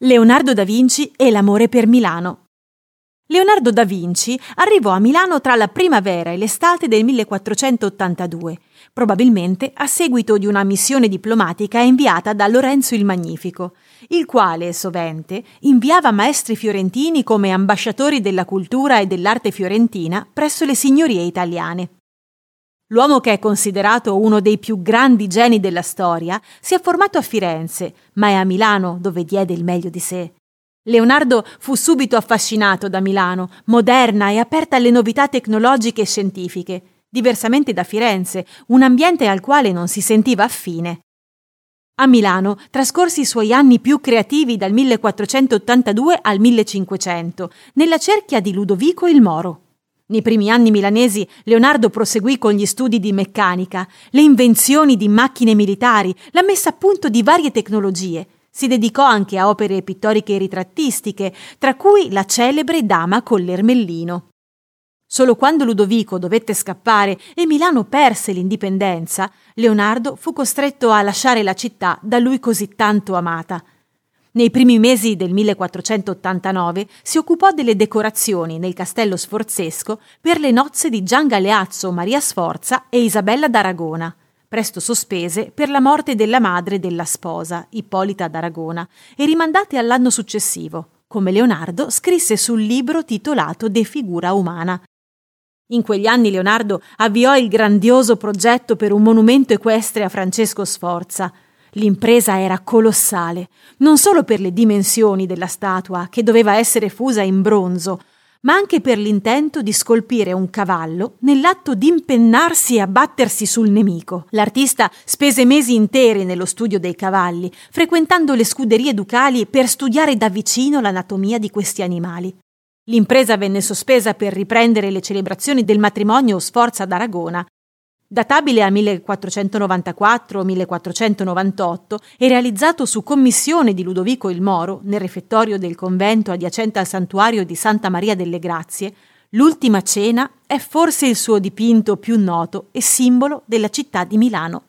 Leonardo da Vinci e l'amore per Milano. Leonardo da Vinci arrivò a Milano tra la primavera e l'estate del 1482, probabilmente a seguito di una missione diplomatica inviata da Lorenzo il Magnifico, il quale, sovente, inviava maestri fiorentini come ambasciatori della cultura e dell'arte fiorentina presso le signorie italiane. L'uomo che è considerato uno dei più grandi geni della storia si è formato a Firenze, ma è a Milano dove diede il meglio di sé. Leonardo fu subito affascinato da Milano, moderna e aperta alle novità tecnologiche e scientifiche, diversamente da Firenze, un ambiente al quale non si sentiva affine. A Milano trascorsi i suoi anni più creativi dal 1482 al 1500, nella cerchia di Ludovico il Moro. Nei primi anni milanesi Leonardo proseguì con gli studi di meccanica, le invenzioni di macchine militari, la messa a punto di varie tecnologie. Si dedicò anche a opere pittoriche e ritrattistiche, tra cui la celebre Dama con l'Ermellino. Solo quando Ludovico dovette scappare e Milano perse l'indipendenza, Leonardo fu costretto a lasciare la città da lui così tanto amata. Nei primi mesi del 1489 si occupò delle decorazioni nel castello sforzesco per le nozze di Gian Galeazzo Maria Sforza e Isabella d'Aragona, presto sospese per la morte della madre della sposa, Ippolita d'Aragona, e rimandate all'anno successivo, come Leonardo scrisse sul libro titolato De figura umana. In quegli anni Leonardo avviò il grandioso progetto per un monumento equestre a Francesco Sforza, L'impresa era colossale, non solo per le dimensioni della statua, che doveva essere fusa in bronzo, ma anche per l'intento di scolpire un cavallo nell'atto di impennarsi e abbattersi sul nemico. L'artista spese mesi interi nello studio dei cavalli, frequentando le scuderie ducali per studiare da vicino l'anatomia di questi animali. L'impresa venne sospesa per riprendere le celebrazioni del matrimonio Sforza d'Aragona databile a 1494-1498 e realizzato su commissione di Ludovico il Moro nel refettorio del convento adiacente al santuario di Santa Maria delle Grazie, l'Ultima Cena è forse il suo dipinto più noto e simbolo della città di Milano.